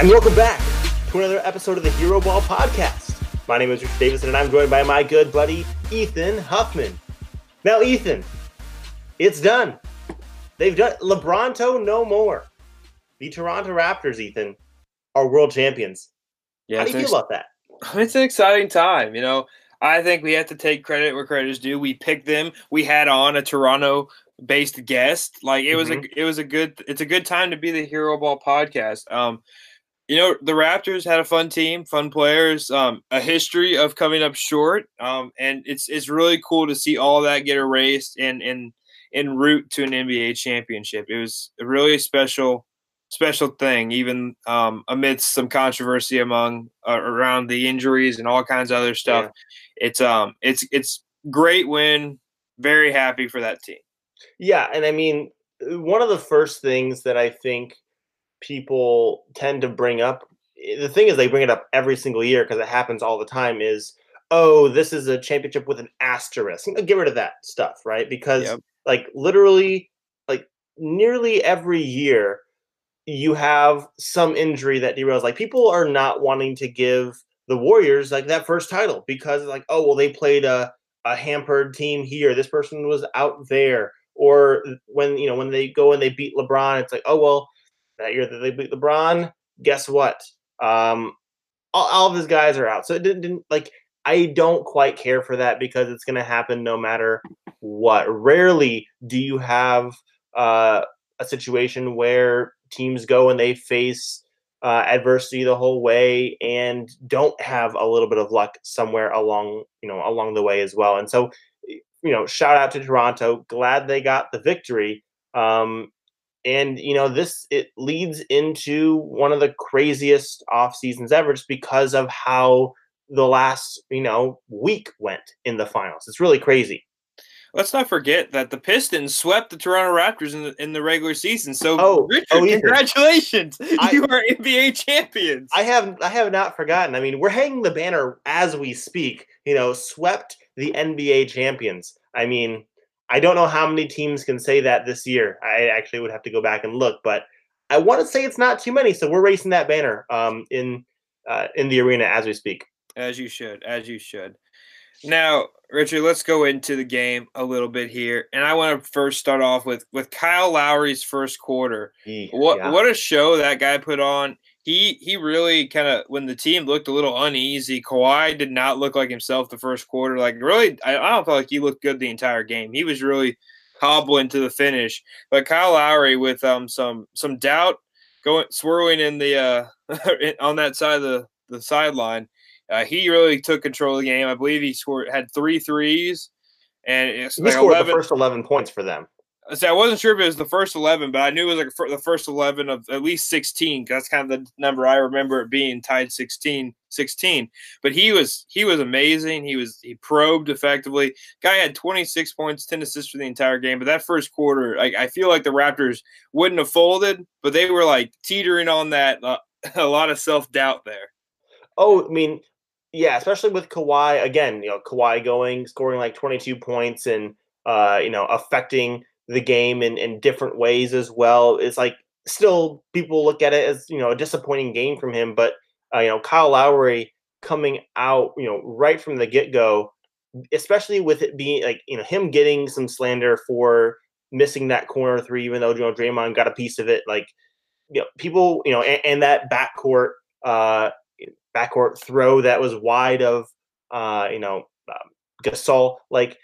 And welcome back to another episode of the Hero Ball Podcast. My name is Rich Davidson, and I'm joined by my good buddy, Ethan Huffman. Now, Ethan, it's done. They've done LeBronto no more. The Toronto Raptors, Ethan, are world champions. Yeah, How do you feel an about that? It's an exciting time. You know, I think we have to take credit where credit is due. We picked them. We had on a Toronto-based guest. Like it was Mhm. a it was a good. It's a good time to be the Hero Ball podcast. Um, you know, the Raptors had a fun team, fun players, um, a history of coming up short. Um, and it's it's really cool to see all that get erased and and en route to an NBA championship. It was a really special special thing, even um, amidst some controversy among uh, around the injuries and all kinds of other stuff. It's um it's it's great win. Very happy for that team. Yeah, and I mean, one of the first things that I think people tend to bring up, eh, the thing is, they bring it up every single year because it happens all the time, is, oh, this is a championship with an asterisk. You know, Get rid of that stuff, right? Because, Yep. like, literally, like, nearly every year, you have some injury that derails. Like, people are not wanting to give the Warriors, like, that first title because, like, oh, well, they played a, a hampered team here. This person was out there or when you know when they go and they beat LeBron, it's like, oh well, that year that they beat LeBron, guess what? Um, all, all of his guys are out, so it didn't, didn't like. I don't quite care for that because it's going to happen no matter what. Rarely do you have uh, a situation where teams go and they face uh, adversity the whole way and don't have a little bit of luck somewhere along you know along the way as well. And so you know, shout out to Toronto. Glad they got the victory. Um, and you know, this it leads into one of the craziest off seasons ever, just because of how the last you know week went in the finals. It's really crazy. Let's not forget that the Pistons swept the Toronto Raptors in the, in the regular season. So, Oh, oh Richard, oh, congratulations! I- you are NBA champions. I have I have not forgotten. I mean, we're hanging the banner as we speak. You know, swept the NBA champions. I mean, I don't know how many teams can say that this year. I actually would have to go back and look, but I want to say it's not too many. So we're racing that banner um, in uh, in the arena as we speak. As you should, as you should. Now, Richard, let's go into the game a little bit here, and I want to first start off with with Kyle Lowry's first quarter. What what a show that guy put on. He he really kind of when the team looked a little uneasy. Kawhi did not look like himself the first quarter. Like really, I, I don't feel like he looked good the entire game. He was really hobbling to the finish. But Kyle Lowry with um some some doubt going swirling in the uh on that side of the the sideline. Uh, he really took control of the game. I believe he scored had three threes, and it's He like scored 11, the first eleven points for them. So I wasn't sure if it was the first 11, but I knew it was like the first 11 of at least 16. 'cause That's kind of the number I remember it being tied 16, 16. But he was he was amazing. He was he probed effectively. Guy had 26 points, 10 assists for the entire game. But that first quarter, I, I feel like the Raptors wouldn't have folded, but they were like teetering on that uh, a lot of self doubt there. Oh, I mean, yeah, especially with Kawhi again. You know, Kawhi going scoring like twenty two points and uh, you know affecting the game in in different ways as well. It's like still people look at it as you know a disappointing game from him, but uh, you know Kyle Lowry coming out you know right from the get go, especially with it being like you know him getting some slander for missing that corner three, even though you know Draymond got a piece of it. Like you know people you know and, and that backcourt uh backcourt throw that was wide of uh you know um, Gasol like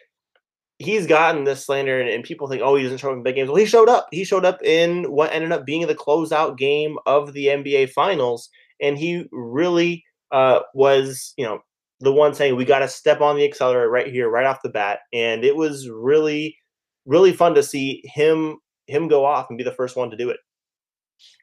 he's gotten this slander and, and people think oh he doesn't show up in big games. Well he showed up. He showed up in what ended up being the closeout game of the NBA finals and he really uh was you know the one saying we got to step on the accelerator right here right off the bat. And it was really really fun to see him him go off and be the first one to do it.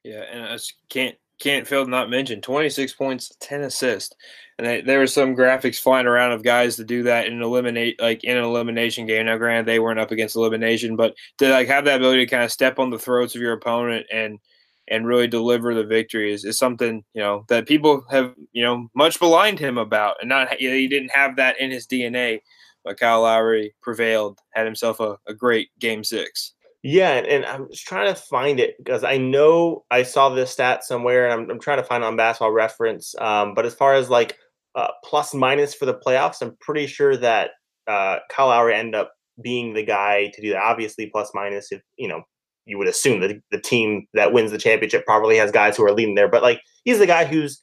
Yeah, and I can't can't fail to not mention 26 points, 10 assists. And they, there were some graphics flying around of guys to do that in eliminate like in an elimination game. Now, granted, they weren't up against elimination, but to like have that ability to kind of step on the throats of your opponent and and really deliver the victory is, is something you know that people have you know much maligned him about, and not he didn't have that in his DNA. But Kyle Lowry prevailed, had himself a, a great game six. Yeah, and, I'm just trying to find it because I know I saw this stat somewhere, and I'm, I'm trying to find on Basketball Reference. Um, but as far as like uh, plus minus for the playoffs, I'm pretty sure that uh, Kyle Lowry ended up being the guy to do that. Obviously, plus minus if you know you would assume that the team that wins the championship probably has guys who are leading there, but like he's the guy who's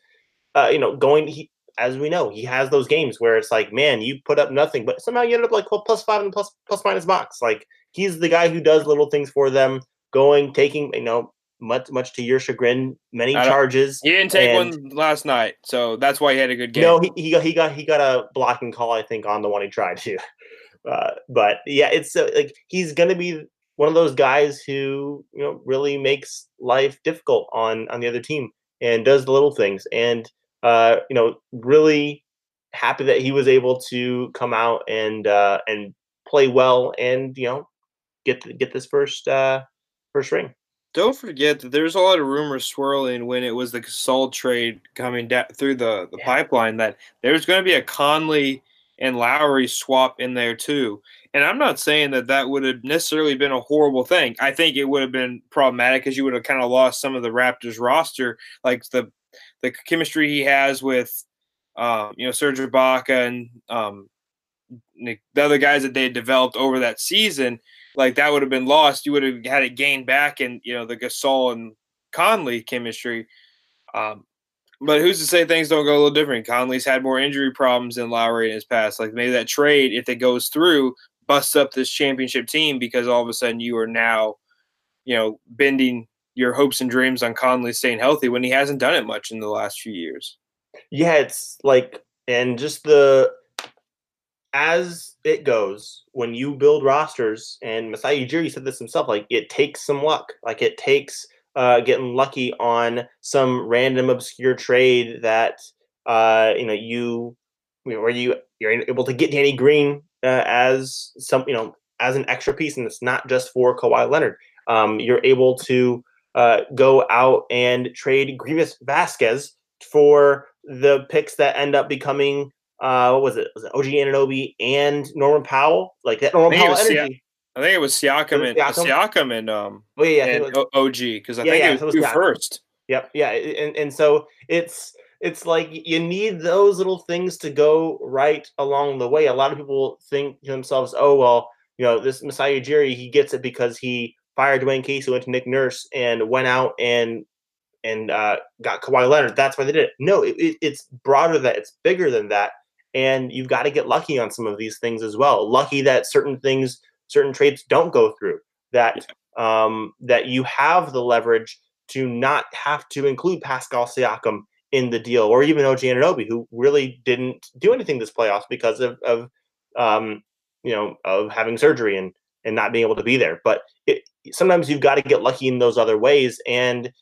uh, you know going. He as we know, he has those games where it's like, man, you put up nothing, but somehow you end up like well, plus five and plus plus minus box. Like he's the guy who does little things for them, going, taking, you know, much much to your chagrin, many charges. He didn't take and, one last night, so that's why he had a good game. No, he, he got he got he got a blocking call, I think, on the one he tried to. Uh, but yeah, it's uh, like he's gonna be one of those guys who you know really makes life difficult on on the other team and does the little things and uh, you know really happy that he was able to come out and uh, and play well and you know get get this first uh, first ring. Don't forget that there's a lot of rumors swirling when it was the Gasol trade coming down through the, the yeah. pipeline that there's going to be a Conley and Lowry swap in there too. And I'm not saying that that would have necessarily been a horrible thing. I think it would have been problematic because you would have kind of lost some of the Raptors roster, like the the chemistry he has with, um, you know, Serge Ibaka and um, the other guys that they developed over that season like that would have been lost. You would have had it gain back in you know the Gasol and Conley chemistry. Um, but who's to say things don't go a little different? Conley's had more injury problems than Lowry in his past. Like maybe that trade, if it goes through, busts up this championship team because all of a sudden you are now, you know, bending your hopes and dreams on Conley staying healthy when he hasn't done it much in the last few years. Yeah, it's like and just the as it goes, when you build rosters, and Masai Ujiri said this himself, like it takes some luck. Like it takes uh, getting lucky on some random obscure trade that uh, you know you, where you you're able to get Danny Green uh, as some you know as an extra piece, and it's not just for Kawhi Leonard. Um, you're able to uh, go out and trade Greivis Vasquez for the picks that end up becoming uh, what was it? Was it OG Anunoby and Norman Powell? Like that Norman Powell energy. I think it was Siakam, and Siakam? Siakam and um oh, yeah, and was, OG because I yeah, think yeah, it was, so it was first. Yep, yeah, and and so it's it's like you need those little things to go right along the way. A lot of people think to themselves, "Oh well, you know, this Masai Ujiri, he gets it because he fired Dwane Casey, went to Nick Nurse, and went out and and uh, got Kawhi Leonard. That's why they did it. No, it, it, it's broader than that. It's bigger than that and you've got to get lucky on some of these things as well. Lucky that certain things, certain trades don't go through. That um, that you have the leverage to not have to include Pascal Siakam in the deal, or even OG Anunoby, who really didn't do anything this playoffs because of, of um, you know of having surgery and and not being able to be there. But it, sometimes you've got to get lucky in those other ways, and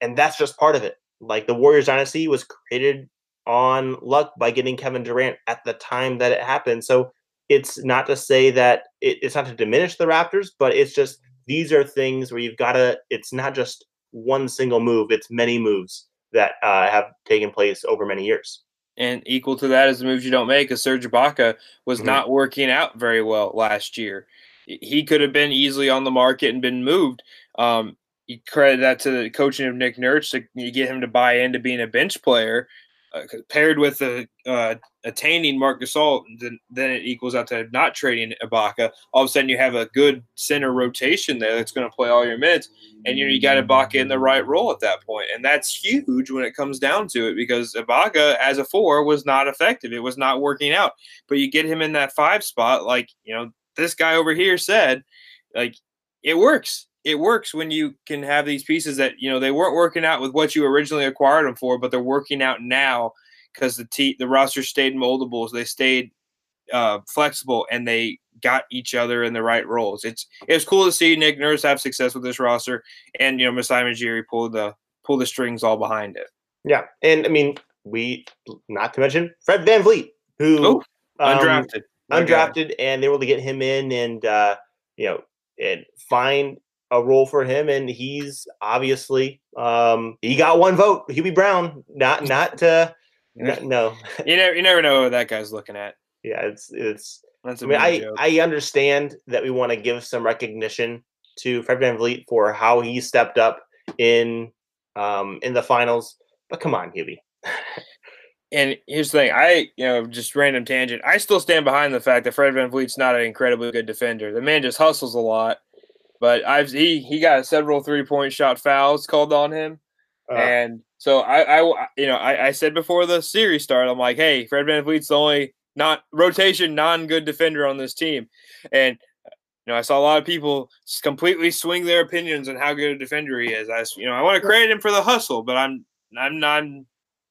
and that's just part of it. Like the Warriors dynasty was created on luck by getting Kevin Durant at the time that it happened. So it's not to say that it, it's not to diminish the Raptors, but it's just these are things where you've got to. It's not just one single move; it's many moves that uh, have taken place over many years. And equal to that is the moves you don't make. As Serge Ibaka was mm-hmm. not working out very well last year. He could have been easily on the market and been moved. Um, you credit that to the coaching of Nick Nurse to get him to buy into being a bench player uh, paired with the uh, attaining Marc Gasol, then, then it equals out to not trading Ibaka. All of a sudden, you have a good center rotation there that's going to play all your minutes, and you know, you got Ibaka in the right role at that point, and that's huge when it comes down to it because Ibaka as a four was not effective. It was not working out, but you get him in that five spot, like you know this guy over here said, like it works it works when you can have these pieces that you know they weren't working out with what you originally acquired them for, but they're working out now because the t- the roster stayed moldables, they stayed uh, flexible, and they got each other in the right roles. It's it's cool to see Nick Nurse have success with this roster, and you know Masai Ujiri pull the pull the strings all behind it. Yeah, and I mean we not to mention Fred VanVleet, who oh, undrafted, um, undrafted, and they were able to get him in and uh, you know and find a role for him, and he's obviously um, he got one vote. Hubie Brown, not not uh, no. you never you never know what that guy's looking at. Yeah, it's it's. That's I mean, I I understand that we want to give some recognition to Fred VanVleet for how he stepped up in um, in the finals. But come on, Hubie. and here's the thing, I you know just random tangent. I still stand behind the fact that Fred VanVleet's not an incredibly good defender. The man just hustles a lot, but I've he he got several three point shot fouls called on him, uh, and so I I you know I, I said before the series started, I'm like, hey, Fred VanVleet's the only not rotation non good defender on this team, and you know, I saw a lot of people completely swing their opinions on how good a defender he is. I, you know, I want to credit him for the hustle, but I'm, I'm not,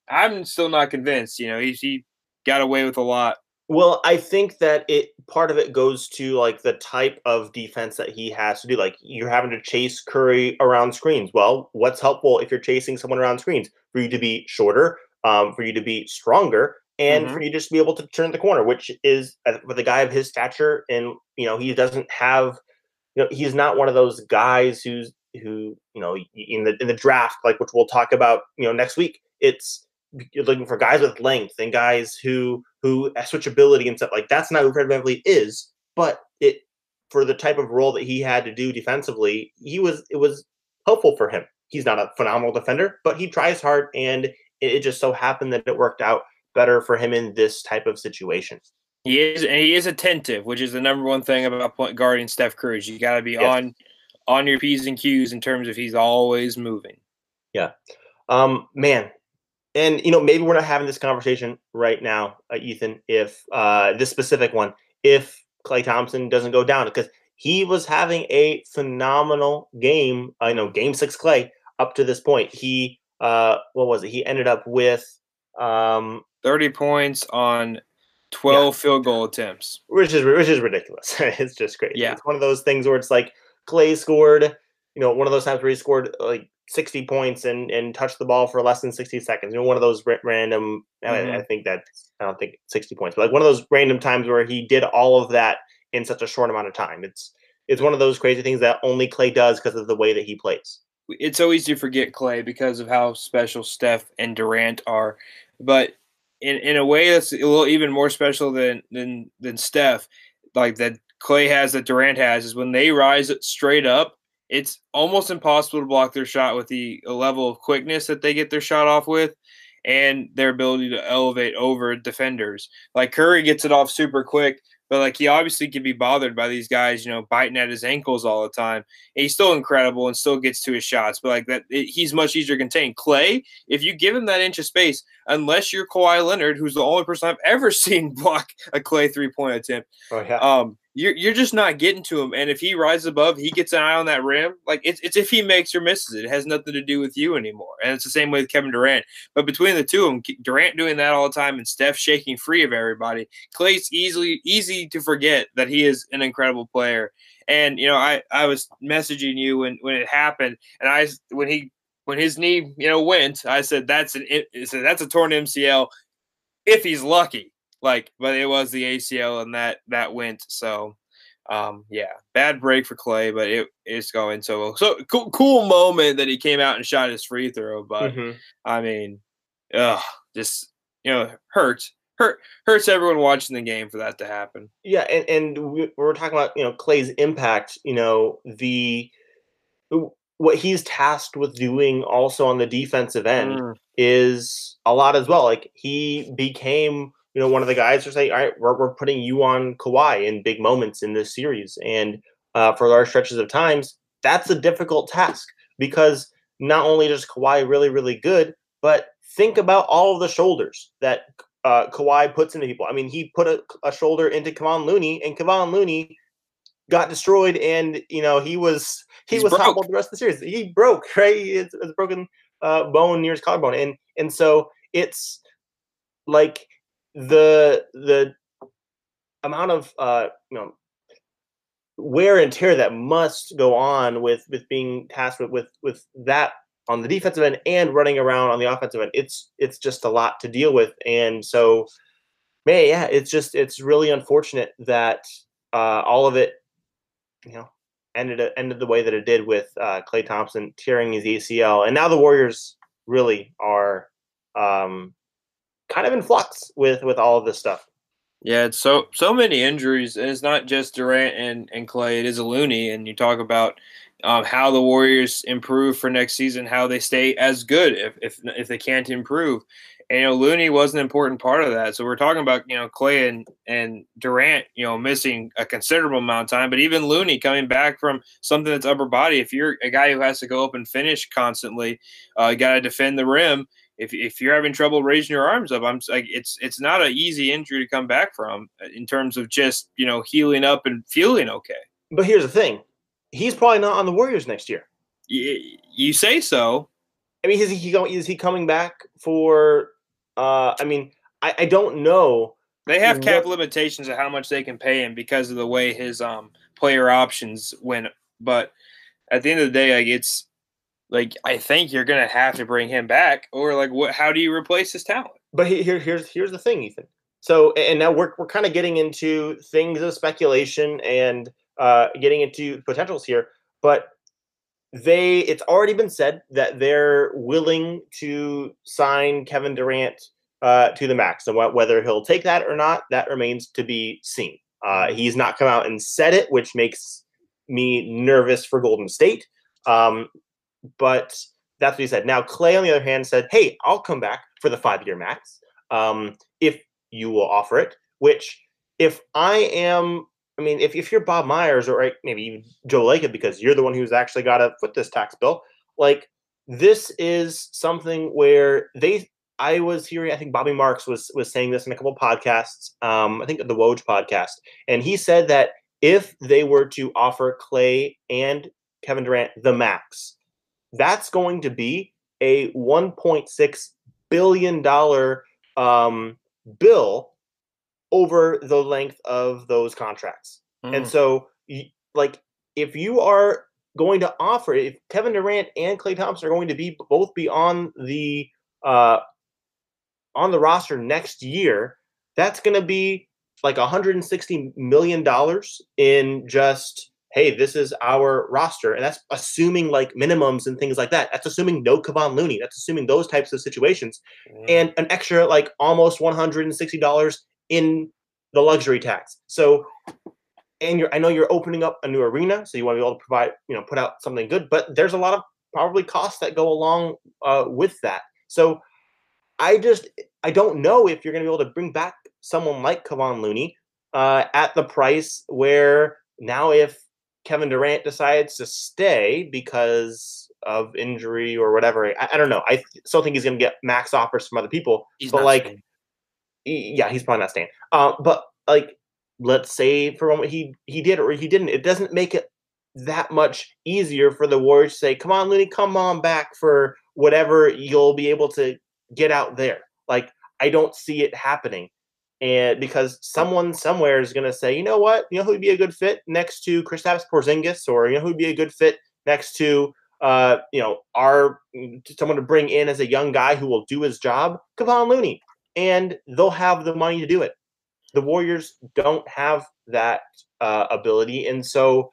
I'm still not convinced. You know, he he got away with a lot. Well, I think that it part of it goes to like the type of defense that he has to do. Like you're having to chase Curry around screens. Well, what's helpful if you're chasing someone around screens? For you to be shorter, um, for you to be stronger, and mm-hmm. for you just to be able to turn the corner, which is uh, with a guy of his stature, and you know he doesn't have, you know, he's not one of those guys who's who you know in the in the draft, like which we'll talk about, you know, next week. It's you're looking for guys with length and guys who who switchability and stuff like that's not who Fred VanVleet is, but it for the type of role that he had to do defensively, he was it was helpful for him. He's not a phenomenal defender, but he tries hard, and it, it just so happened that it worked out better for him in this type of situation. He is, and he is attentive, which is the number one thing about point guarding Steph Curry. You got to be yes. on on your p's and q's in terms of he's always moving. Yeah, um, man, and you know maybe we're not having this conversation right now, uh, Ethan. If uh, this specific one, if Klay Thompson doesn't go down, because he was having a phenomenal game. I uh, know Game Six Klay up to this point. He uh, what was it? He ended up with um, 30 points on 12 yeah. field goal attempts. Which is which is ridiculous. it's just crazy. Yeah. It's one of those things where it's like Klay scored, you know, one of those times where he scored like 60 points and and touched the ball for less than 60 seconds. You know, one of those random mm-hmm. I, I mm-hmm. think that I don't think 60 points, but like one of those random times where he did all of that in such a short amount of time. It's it's one of those crazy things that only Klay does because of the way that he plays. It's so easy to forget Klay because of how special Steph and Durant are. But in in a way that's a little even more special than than than Steph, like that Klay has that Durant has is when they rise straight up, it's almost impossible to block their shot with the level of quickness that they get their shot off with and their ability to elevate over defenders. Like Curry gets it off super quick, but like he obviously can be bothered by these guys, you know, biting at his ankles all the time. And he's still incredible and still gets to his shots, but like that, it, he's much easier to contain. Klay, if you give him that inch of space, unless you're Kawhi Leonard, who's the only person I've ever seen block a Klay three point attempt. Oh yeah. Um, you're you're just not getting to him. And if he rises above, he gets an eye on that rim. Like it's it's if he makes or misses it. It has nothing to do with you anymore. And it's the same way with Kevin Durant. But between the two of them, Durant doing that all the time and Steph shaking free of everybody, Klay's easily easy to forget that he is an incredible player. And you know, I I was messaging you when when it happened, and I when he when his knee you know went, I said that's an it said that's a torn MCL if he's lucky. Like, but it was the ACL and that that went. So, um, yeah, bad break for Klay but it is going so so cool, cool moment that he came out and shot his free throw. But mm-hmm. I mean, ugh, just you know, hurts hurt hurts everyone watching the game for that to happen. Yeah, and and we, we're talking about you know Klay's impact. You know the what he's tasked with doing also on the defensive end mm. is a lot as well. Like he became you know, one of the guys are saying, all right, we're, we're putting you on Kawhi in big moments in this series. And uh, for large stretches of times, that's a difficult task because not only does Kawhi really, really good, but think about all of the shoulders that uh, Kawhi puts into people. I mean, he put a, a shoulder into Kevon Looney, and Kevon Looney got destroyed, and you know he was he He's was broke. the rest of the series. He broke, right? It's, it's a broken uh, bone near his collarbone, and and so it's like the the amount of uh, you know wear and tear that must go on with with being tasked with with, with that on the defensive end and running around on the offensive end it's it's just a lot to deal with. And so man yeah it's just it's really unfortunate that uh, all of it you know ended ended the way that it did with uh, Klay Thompson tearing his ACL and now the Warriors really are um, kind of in flux with with all of this stuff. Yeah, it's so so many injuries, and it's not just Durant and, and Klay. It is a Looney, and you talk about um, how the Warriors improve for next season, how they stay as good if if if they can't improve. And you know, Looney was an important part of that. So we're talking about you know Klay and and Durant, you know, missing a considerable amount of time, but even Looney coming back from something that's upper body. If you're a guy who has to go up and finish constantly, uh, you got to defend the rim if, if you're having trouble raising your arms up, I'm like it's it's not an easy injury to come back from uh, in terms of just you know healing up and feeling okay. But here's the thing, he's probably not on the Warriors next year. You, you say so. I mean, is he going? Is he coming back for? Uh, I mean, I, I don't know. They have cap what, limitations of how much they can pay him because of the way his um player options went. But at the end of the day, like it's like I think you're gonna have to bring him back, or like what? How do you replace his talent? But here, here's here's the thing, Ethan. So, and now we're we're kind of getting into things of speculation and uh, getting into potentials here. But they, it's already been said that they're willing to sign Kevin Durant uh, to the max. So whether he'll take that or not, that remains to be seen. Uh, mm-hmm. he's not come out and said it, which makes me nervous for Golden State. Um, but that's what he said. Now, Klay, on the other hand, said, Hey, I'll come back for the five year max um, if you will offer it. Which, if I am, I mean, if, if you're Bob Myers or maybe even Joe Lacob, because you're the one who's actually got to foot this tax bill, like this is something where they, I was hearing, I think Bobby Marks was was saying this in a couple podcasts. Um, I think the Woj podcast, and he said that if they were to offer Klay and Kevin Durant the max, that's going to be a 1.6 billion dollar um, bill over the length of those contracts. Mm. And so, like, if you are going to offer, if Kevin Durant and Klay Thompson are going to be both be on the uh, on the roster next year, that's going to be like 160 million dollars in just hey, this is our roster. And that's assuming like minimums and things like that. That's assuming no Kevon Looney. That's assuming those types of situations. Mm. And an extra like almost $160 in the luxury tax. So and you're I know you're opening up a new arena, so you want to be able to provide, you know, put out something good, but there's a lot of probably costs that go along uh, with that. So I just I don't know if you're going to be able to bring back someone like Kevon Looney uh, at the price where now if Kevin Durant decides to stay because of injury or whatever. I, I don't know. I still think he's going to get max offers from other people. He's but like, staying. yeah, he's probably not staying. Uh, but like, let's say for a moment he he did or he didn't. It doesn't make it that much easier for the Warriors to say, "Come on, Looney, come on back for whatever you'll be able to get out there." Like, I don't see it happening and because someone somewhere is going to say, you know what, you know who would be a good fit next to Kristaps Porzingis, or you know who would be a good fit next to, uh, you know, our someone to bring in as a young guy who will do his job, Kevon Looney, and they'll have the money to do it. The Warriors don't have that uh, ability, and so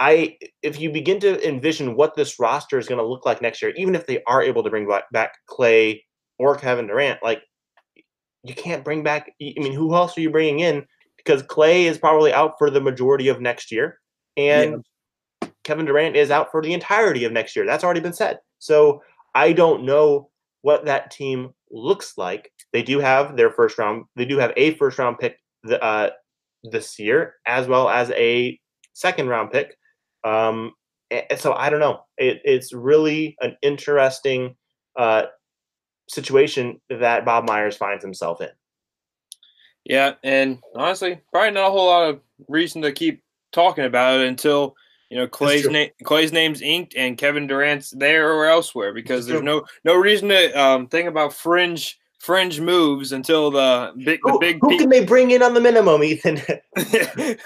I, if you begin to envision what this roster is going to look like next year, even if they are able to bring back Klay or Kevin Durant, like you can't bring back. I mean, who else are you bringing in? Because Klay is probably out for the majority of next year, and yeah. Kevin Durant is out for the entirety of next year. That's already been said. So I don't know what that team looks like. They do have their first round. They do have a first round pick the, uh, this year, as well as a second round pick. Um, so I don't know. It, it's really an interesting uh, situation that Bob Myers finds himself in. Yeah, and honestly, probably not a whole lot of reason to keep talking about it until you know Klay's name Klay's name's inked and Kevin Durant's there or elsewhere because there's no no reason to um, think about fringe fringe moves until the big the big who, who can they bring in on the minimum, Ethan?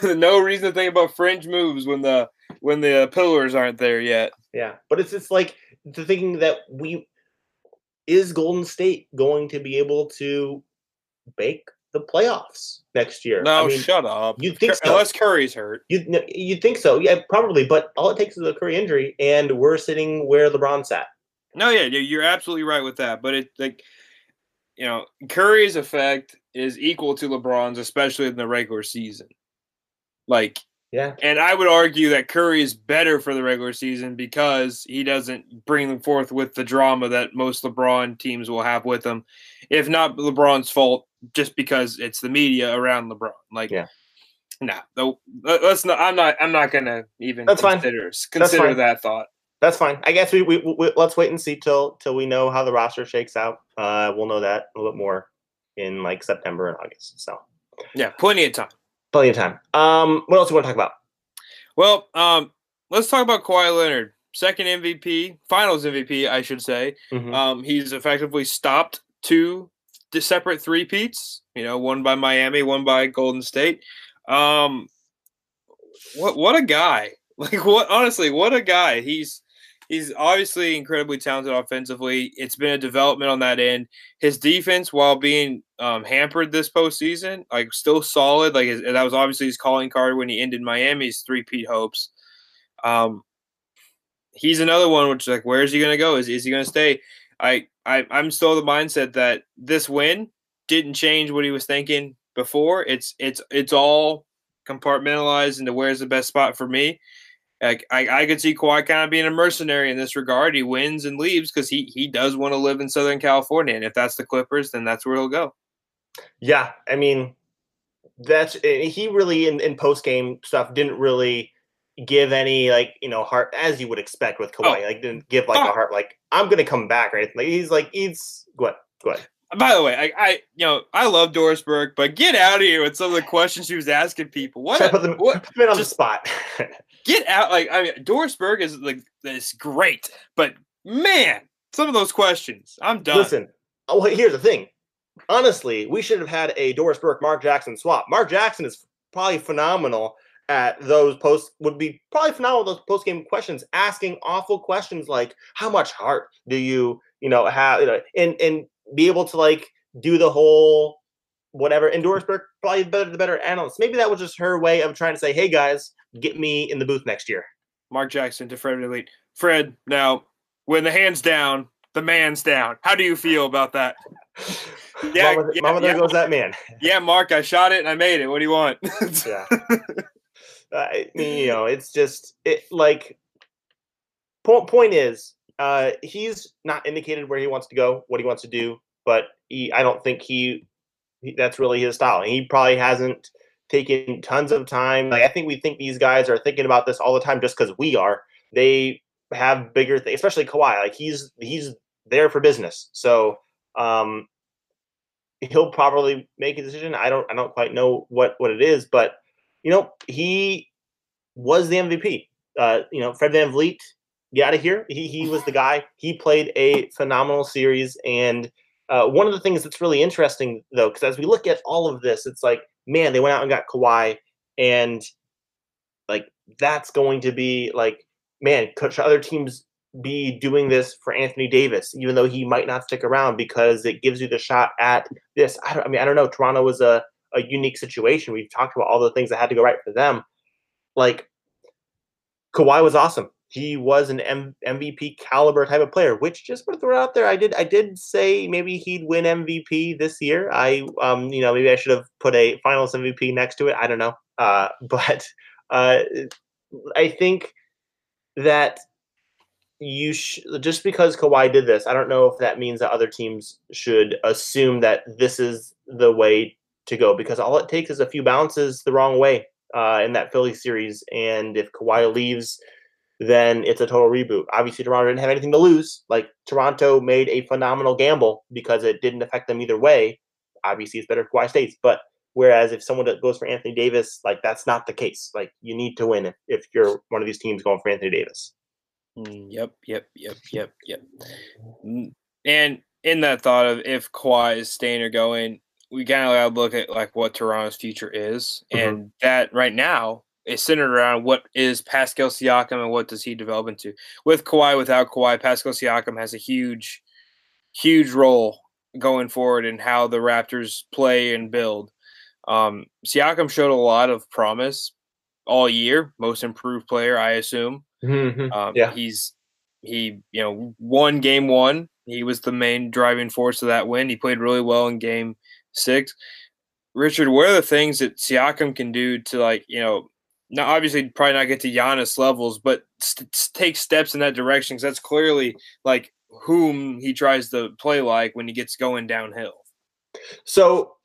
no reason to think about fringe moves when the when the pillars aren't there yet. Yeah, but it's just like the thinking that we is Golden State going to be able to bake the playoffs next year? No, I mean, shut up. You think so? Unless Curry's hurt. You you think so? Yeah, probably. But all it takes is a Curry injury, and we're sitting where LeBron sat. No, yeah, you're absolutely right with that. But it like you know, Curry's effect is equal to LeBron's, especially in the regular season. Like, yeah. And I would argue that Curry is better for the regular season because he doesn't bring them forth with the drama that most LeBron teams will have with them. If not LeBron's fault, just because it's the media around LeBron. Like, yeah. Nah, no, let's not. I'm not. I'm not gonna even. That's consider, fine. Consider that thought. That's fine. I guess we, we, we, let's wait and see till till we know how the roster shakes out. Uh, we'll know that a little bit more in like September and August. So yeah, plenty of time. Plenty of time. Um, what else do you want to talk about? Well, um, let's talk about Kawhi Leonard, second MVP, Finals MVP, I should say. Mhm. Um, he's effectively stopped two separate three peats. You know, one by Miami, one by Golden State. Um, what what a guy! Like what? Honestly, what a guy! He's he's obviously incredibly talented offensively. It's been a development on that end. His defense, while being um, hampered this postseason, like still solid. Like his, that was obviously his calling card when he ended Miami's three-peat hopes. Um, he's another one which like where is he going to go? Is is he going to stay? I I I'm still the mindset that this win didn't change what he was thinking before. It's it's it's all compartmentalized into where's the best spot for me. Like I, I could see Kawhi kind of being a mercenary in this regard. He wins and leaves because he he does want to live in Southern California, and if that's the Clippers, then that's where he'll go. Yeah, I mean, that's eh, he really in, in post game stuff didn't really give any like you know heart as you would expect with Kawhi. Oh. Like didn't give like Oh. a heart like I'm gonna come back anything. Like he's like he's what go ahead. By the way, I, I you know I love Doris Burke, but get out of here with some of the questions she was asking people. What, put them, what put them on just- the spot. get out like I mean Doris Burke is like is great, but man, some of those questions, I'm done. Listen, oh here's the thing. Honestly, we should have had a Doris Burke Mark Jackson swap. Mark Jackson is probably phenomenal at those post would be probably phenomenal those post game questions, asking awful questions like how much heart do you you know have you know, and and be able to like do the whole whatever. And Doris Burke probably better the better analyst. Maybe that was just her way of trying to say, hey guys, get me in the booth next year. Mark Jackson to Fred Elite. Fred, now when the hands down, the man's down. How do you feel about that? Yeah, mama, yeah, mama there yeah. goes that man. Yeah, Mark, I shot it and I made it. What do you want? yeah. Mean, you know, it's just it like point point is uh he's not indicated where he wants to go, what he wants to do, but he I don't think he, he that's really his style. He probably hasn't taken tons of time. Like I think we think these guys are thinking about this all the time just because we are. They have bigger things, especially Kawhi. Like he's he's there for business. So um he'll probably make a decision. I don't I don't quite know what what it is, but you know, he was the MVP. Uh, you know, Fred VanVleet, get out of here. He he was the guy. He played a phenomenal series. And uh, one of the things that's really interesting though, because as we look at all of this, it's like, man, they went out and got Kawhi, and like that's going to be like, man, could other teams be doing this for Anthony Davis, even though he might not stick around because it gives you the shot at this. I, I mean, I don't know. Toronto was a a unique situation. We've talked about all the things that had to go right for them. Like Kawhi was awesome. He was an M- MVP caliber type of player, which just to throw out there. I did I did say maybe he'd win MVP this year. I um you know maybe I should have put a Finals MVP next to it. I don't know. Uh, but uh, I think that you sh- just because Kawhi did this, I don't know if that means that other teams should assume that this is the way to go because all it takes is a few bounces the wrong way uh, in that Philly series, and if Kawhi leaves, then it's a total reboot. Obviously, Toronto didn't have anything to lose. Like Toronto made a phenomenal gamble because it didn't affect them either way. Obviously, it's better if Kawhi stays, but whereas if someone goes for Anthony Davis, like that's not the case. Like you need to win if, if you're one of these teams going for Anthony Davis. Mm, Yep, yep, yep, yep, yep. Mm, And in that thought of if Kawhi is staying or going, we kind of got to look at like what Toronto's future is, Mhm. and that right now is centered around what is Pascal Siakam and what does he develop into. With Kawhi, without Kawhi, Pascal Siakam has a huge, huge role going forward in how the Raptors play and build. Um, Siakam showed a lot of promise all year, most improved player, I assume. Um, Yeah. he's he you know won game one He was the main driving force of that win. He played really well in game six. Richard, what are the things that Siakam can do to like, you know, now obviously probably not get to Giannis levels, but st- take steps in that direction because that's clearly like whom he tries to play like when he gets going downhill. So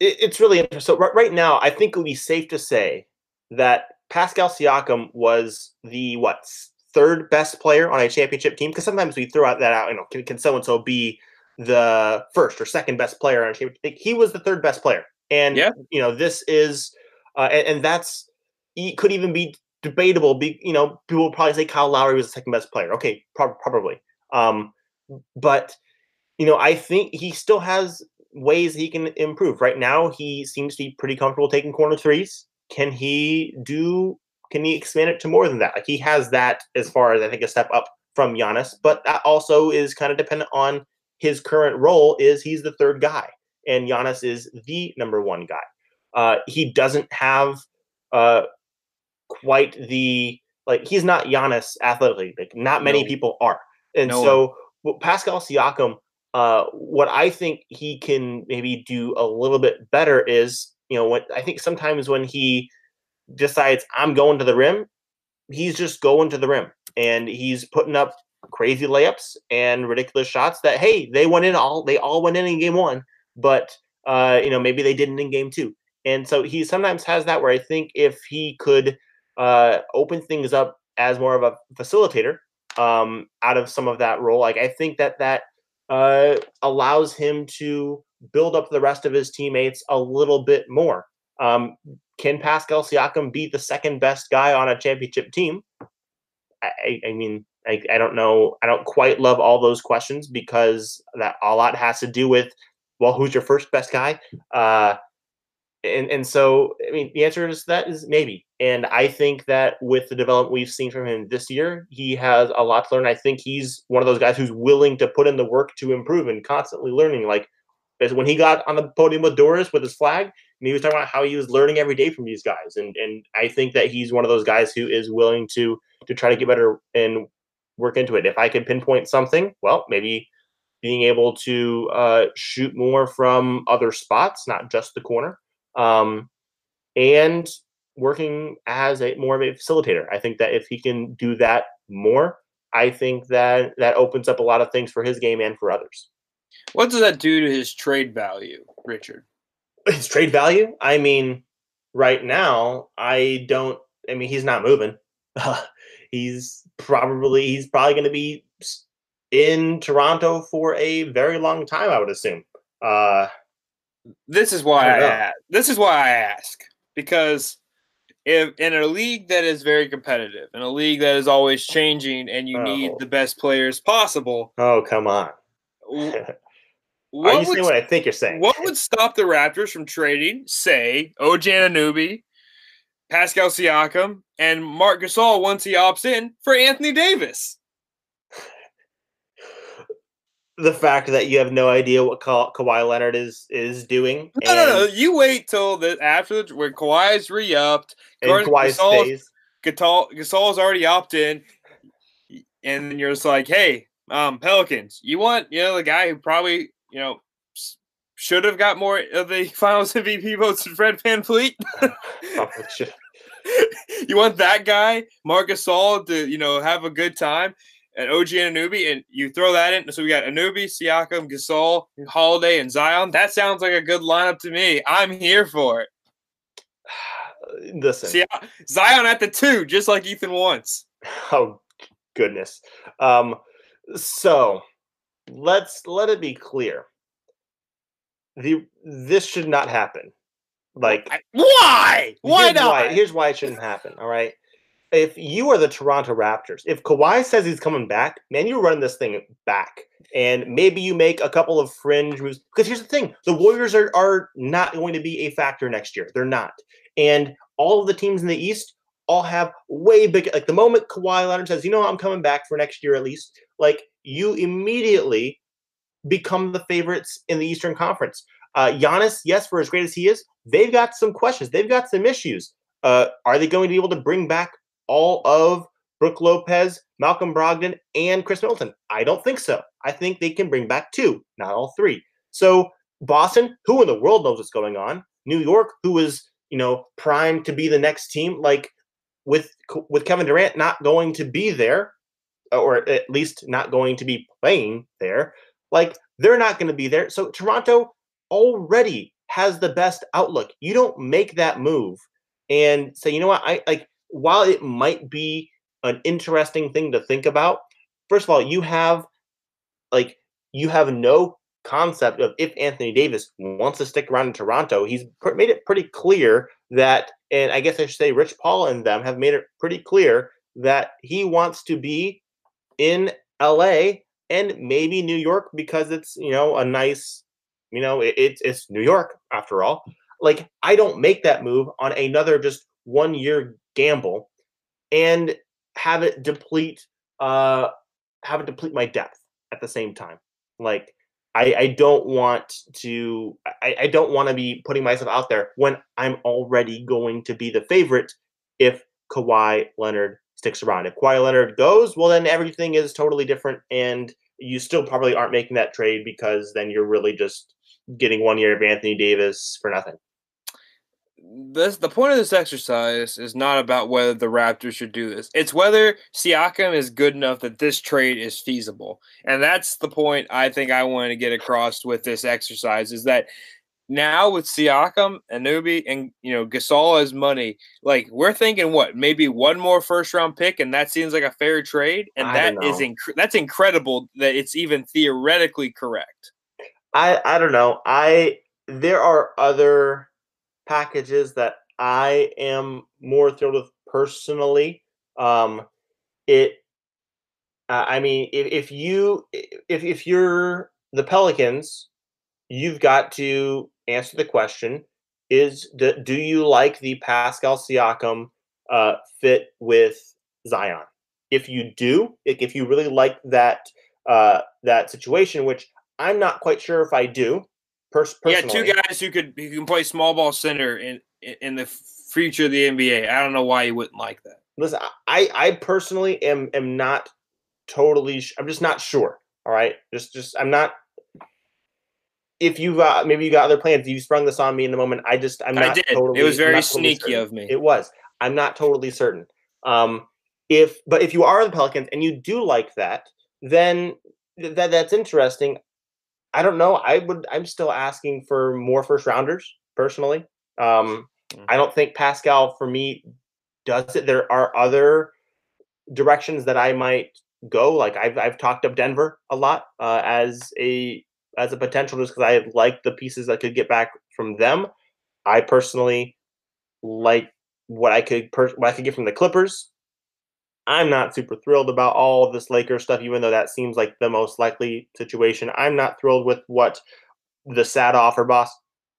it, it's really interesting. So right, right now, I think it would be safe to say that Pascal Siakam was the what third best player on a championship team? Because sometimes we throw out that out. You know, can, can so and so be the first or second best player on a championship? He was the third best player, and yeah. you know this is, uh, and, and that's he could even be debatable. Be you know people would probably say Kyle Lowry was the second best player. Okay, pro- probably. Um, but you know I think he still has ways he can improve. Right now, he seems to be pretty comfortable taking corner threes. Can he do? Can he expand it to more than that? Like he has that as far as I think a step up from Giannis, but that also is kind of dependent on his current role. Is he's the third guy, and Giannis is the number one guy. Uh, he doesn't have uh, quite the like he's not Giannis athletically. Like not many no. people are, and no so well, Pascal Siakam. Uh, what I think he can maybe do a little bit better is you know, what I think sometimes when he decides I'm going to the rim, he's just going to the rim and he's putting up crazy layups and ridiculous shots that hey, they went in all they all went in in game 1, but uh, you know, maybe they didn't in game 2. And so he sometimes has that where I think if he could uh, open things up as more of a facilitator um, out of some of that role, like I think that that uh, allows him to build up the rest of his teammates a little bit more. Um, can Pascal Siakam be the second best guy on a championship team? I, I mean, I, I, don't know. I don't quite love all those questions because that a lot has to do with, well, who's your first best guy? Uh, and and so I mean, the answer is that is maybe. And I think that with the development we've seen from him this year, he has a lot to learn. I think he's one of those guys who's willing to put in the work to improve and constantly learning. Like when he got on the podium with Doris with his flag, and he was talking about how he was learning every day from these guys, and and I think that he's one of those guys who is willing to to try to get better and work into it. If I could pinpoint something, well, maybe being able to uh, shoot more from other spots, not just the corner, um, and working as a more of a facilitator. I think that if he can do that more, I think that that opens up a lot of things for his game and for others. What does that do to his trade value, Richard? His trade value? I mean, right now, I don't. I mean, he's not moving. Uh, he's probably he's probably going to be in Toronto for a very long time. I would assume. Uh, this is why I, I this is why I ask because if in a league that is very competitive, in a league that is always changing, and you oh. need the best players possible. Oh come on! What Are you would, saying what I think you're saying? What would stop the Raptors from trading, say, OG Anunoby, Pascal Siakam, and Marc Gasol once he opts in for Anthony Davis? The fact that you have no idea what Ka- Kawhi Leonard is is doing. No, and, no, no. You wait till the after when Kawhi's re-upped, and Kawhi stays. Gasol, Gasol's already opted in, and then you're just like, hey, um, Pelicans, you want you know the guy who probably you know, should have got more of the finals MVP votes than Fred VanVleet. you want that guy, Marc Gasol, to, you know, have a good time and OG Anunoby, and you throw that in. So we got Anunoby, Siakam, Gasol, Holiday, and Zion. That sounds like a good lineup to me. I'm here for it. Listen, See, Zion at the two, just like Ethan wants. Oh goodness. Um, so let's let it be clear. The this should not happen. Like why? Why not? Why. Here's why it shouldn't happen. All right. If you are the Toronto Raptors, if Kawhi says he's coming back, man, you're running this thing back. And maybe you make a couple of fringe moves. Because here's the thing the Warriors are, are not going to be a factor next year. They're not. And all of the teams in the East all have way big like the moment Kawhi Leonard says, you know, I'm coming back for next year at least, like you immediately become the favorites in the Eastern Conference. Uh, Giannis, yes, for as great as he is, they've got some questions. They've got some issues. Uh, are they going to be able to bring back all of Brook Lopez, Malcolm Brogdon, and Khris Middleton? I don't think so. I think they can bring back two, not all three. So Boston, who in the world knows what's going on? New York, who is you know primed to be the next team, like with with Kevin Durant not going to be there, uh, or at least not going to be playing there, like they're not going to be there. So Toronto already has the best outlook. You don't make that move and say, you know what, I like while it might be an interesting thing to think about, first of all, you have like you have no concept of if Anthony Davis wants to stick around in Toronto. He's made it pretty clear that, and I guess I should say, Rich Paul and them have made it pretty clear that he wants to be in LA and maybe New York because it's you know a nice, you know, it, it's it's New York after all. Like I don't make that move on another just one year gamble and have it deplete uh have it deplete my depth at the same time. Like I, I don't want to I, I don't want to be putting myself out there when I'm already going to be the favorite if Kawhi Leonard sticks around. If Kawhi Leonard goes, well then everything is totally different and you still probably aren't making that trade because then you're really just getting one year of Anthony Davis for nothing this the point of this exercise is not about whether the Raptors should do this. It's whether Siakam is good enough that this trade is feasible. And that's the point I think I want to get across with this exercise is that now with Siakam, Anunoby, and you know Gasol as money, like we're thinking what maybe one more first round pick, and that seems like a fair trade, and I that is inc- that's incredible that it's even theoretically correct. I I don't know. I there are other packages that I am more thrilled with personally. Um, it, uh, I mean, if, if you if if you're the Pelicans, you've got to answer the question: Is do, do you like the Pascal Siakam uh, fit with Zion? If you do, if you really like that uh, that situation, which I'm not quite sure if I do, Pers- yeah, two guys who could who can play small ball center in in the future of the NBA. I don't know why you wouldn't like that. Listen, I I personally am am not totally. Sh- I'm just not sure. All right, just just I'm not. If you've uh, maybe you got other plans, you sprung this on me in the moment. I just I'm not. I did. Totally, it was very sneaky totally of me. It was. I'm not totally certain. Um, if but if you are the Pelicans and you do like that, then that that's interesting. I don't know. I would. I'm still asking for more first rounders personally. Um, mm-hmm. I don't think Pascal for me does it. There are other directions that I might go. Like I've I've talked up Denver a lot uh, as a as a potential just because I like the pieces I could get back from them. I personally like what I could per- what I could get from the Clippers. I'm not super thrilled about all this Lakers stuff, even though that seems like the most likely situation. I'm not thrilled with what the sad offer boss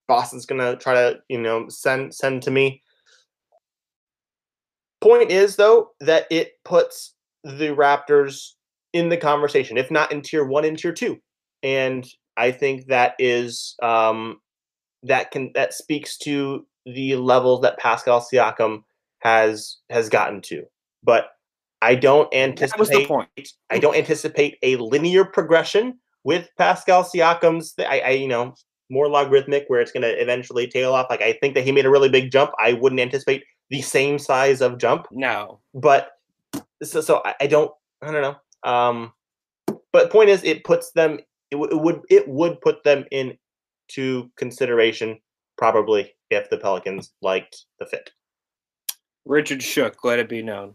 Boston's gonna try to, you know, send send to me. Point is though that it puts the Raptors in the conversation, if not in tier one, in tier two. And I think that is um that can that speaks to the levels that Pascal Siakam has has gotten to. But I don't anticipate. I don't anticipate a linear progression with Pascal Siakam's. I, I you know more logarithmic where it's going to eventually tail off. Like I think that he made a really big jump. I wouldn't anticipate the same size of jump. No, but so so I, I don't I don't know. Um, but point is, it puts them. It, w- it would it would put them into consideration probably if the Pelicans liked the fit. Richard Shook, let it be known.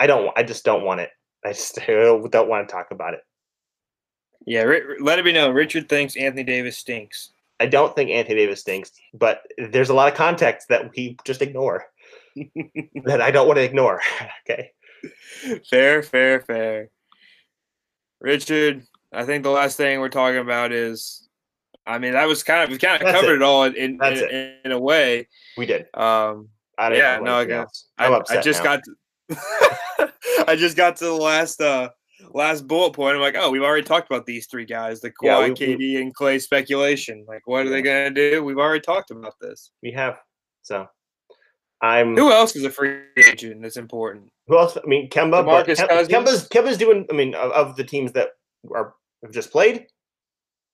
I don't. I just don't want it. I just don't want to talk about it. Yeah, let it be known. Richard thinks Anthony Davis stinks. I don't think Anthony Davis stinks, but there's a lot of context that we just ignore that I don't want to ignore. okay. Fair, fair, fair. Richard, I think the last thing we're talking about is, I mean, that was kind of we kind of That's covered it, it all in in, in, in, a way. We did. Um, I yeah, no, I guess I'm I, upset I, just now. got. To, I just got to the last uh last bullet point. I'm like, oh, we've already talked about these three guys, the Kawhi, yeah, we, KD, and Klay speculation. Like, what are they gonna do? We've already talked about this. We have. So I'm. Who else is a free agent that's important? Who else? I mean, Kemba. But DeMarcus Kem- Cousins? Kemba's Kemba's doing. I mean, of, of the teams that are have just played.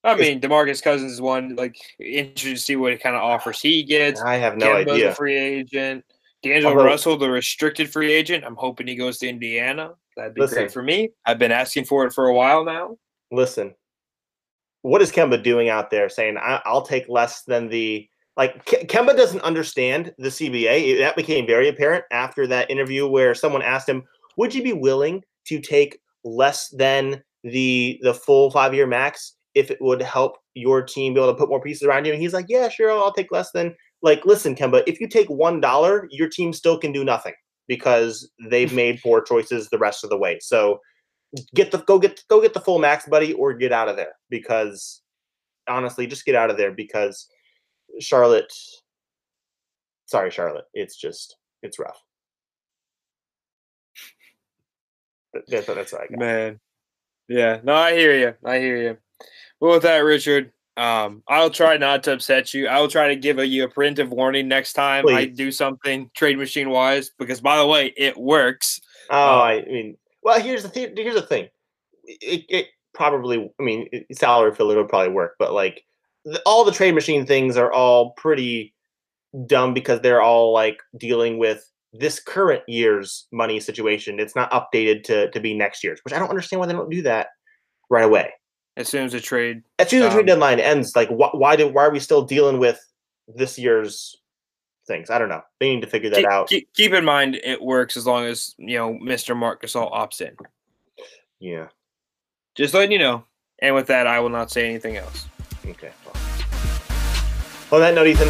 I mean, DeMarcus Cousins is one. Like, interested to see what kind of offers he gets. I have no Kemba's idea. a free agent. D'Angelo Although- Russell, the restricted free agent. I'm hoping he goes to Indiana. That'd be Listen. great for me. I've been asking for it for a while now. Listen, what is Kemba doing out there saying I, I'll take less than the like? Ke- Kemba doesn't understand the CBA. That became very apparent after that interview where someone asked him, "Would you be willing to take less than the the full five year max if it would help your team be able to put more pieces around you?" And he's like, "Yeah, sure, I'll take less than." Like, listen, Kemba, if you take one dollar, your team still can do nothing because they've made poor choices the rest of the way. So get the go get go get the full max, buddy, or get out of there because honestly, just get out of there because Charlotte. Sorry, Charlotte. It's just it's rough. That's, that's what I got. Man. Yeah. No, I hear you. I hear you. Well, with that, Richard, um, I'll try not to upset you. I will try to give a, you a preemptive warning next time I do something trade machine wise, because by the way, it works. Oh, Um, I mean, well, here's the thing. Here's the thing. It, it probably, I mean, it, salary filler would probably work, but like the, all the trade machine things are all pretty dumb because they're all like dealing with this current year's money situation. It's not updated to to be next year's, which I don't understand why they don't do that right away. As soon as the trade, As soon as the trade Um, deadline ends, like wh- why do why are we still dealing with this year's things? I don't know. They need to figure that keep, out. keep, keep in mind it works as long as you know Mr. Marc Gasol opts in. Yeah. Just letting you know. And with that, I will not say anything else. Okay. Well. On that note, Ethan,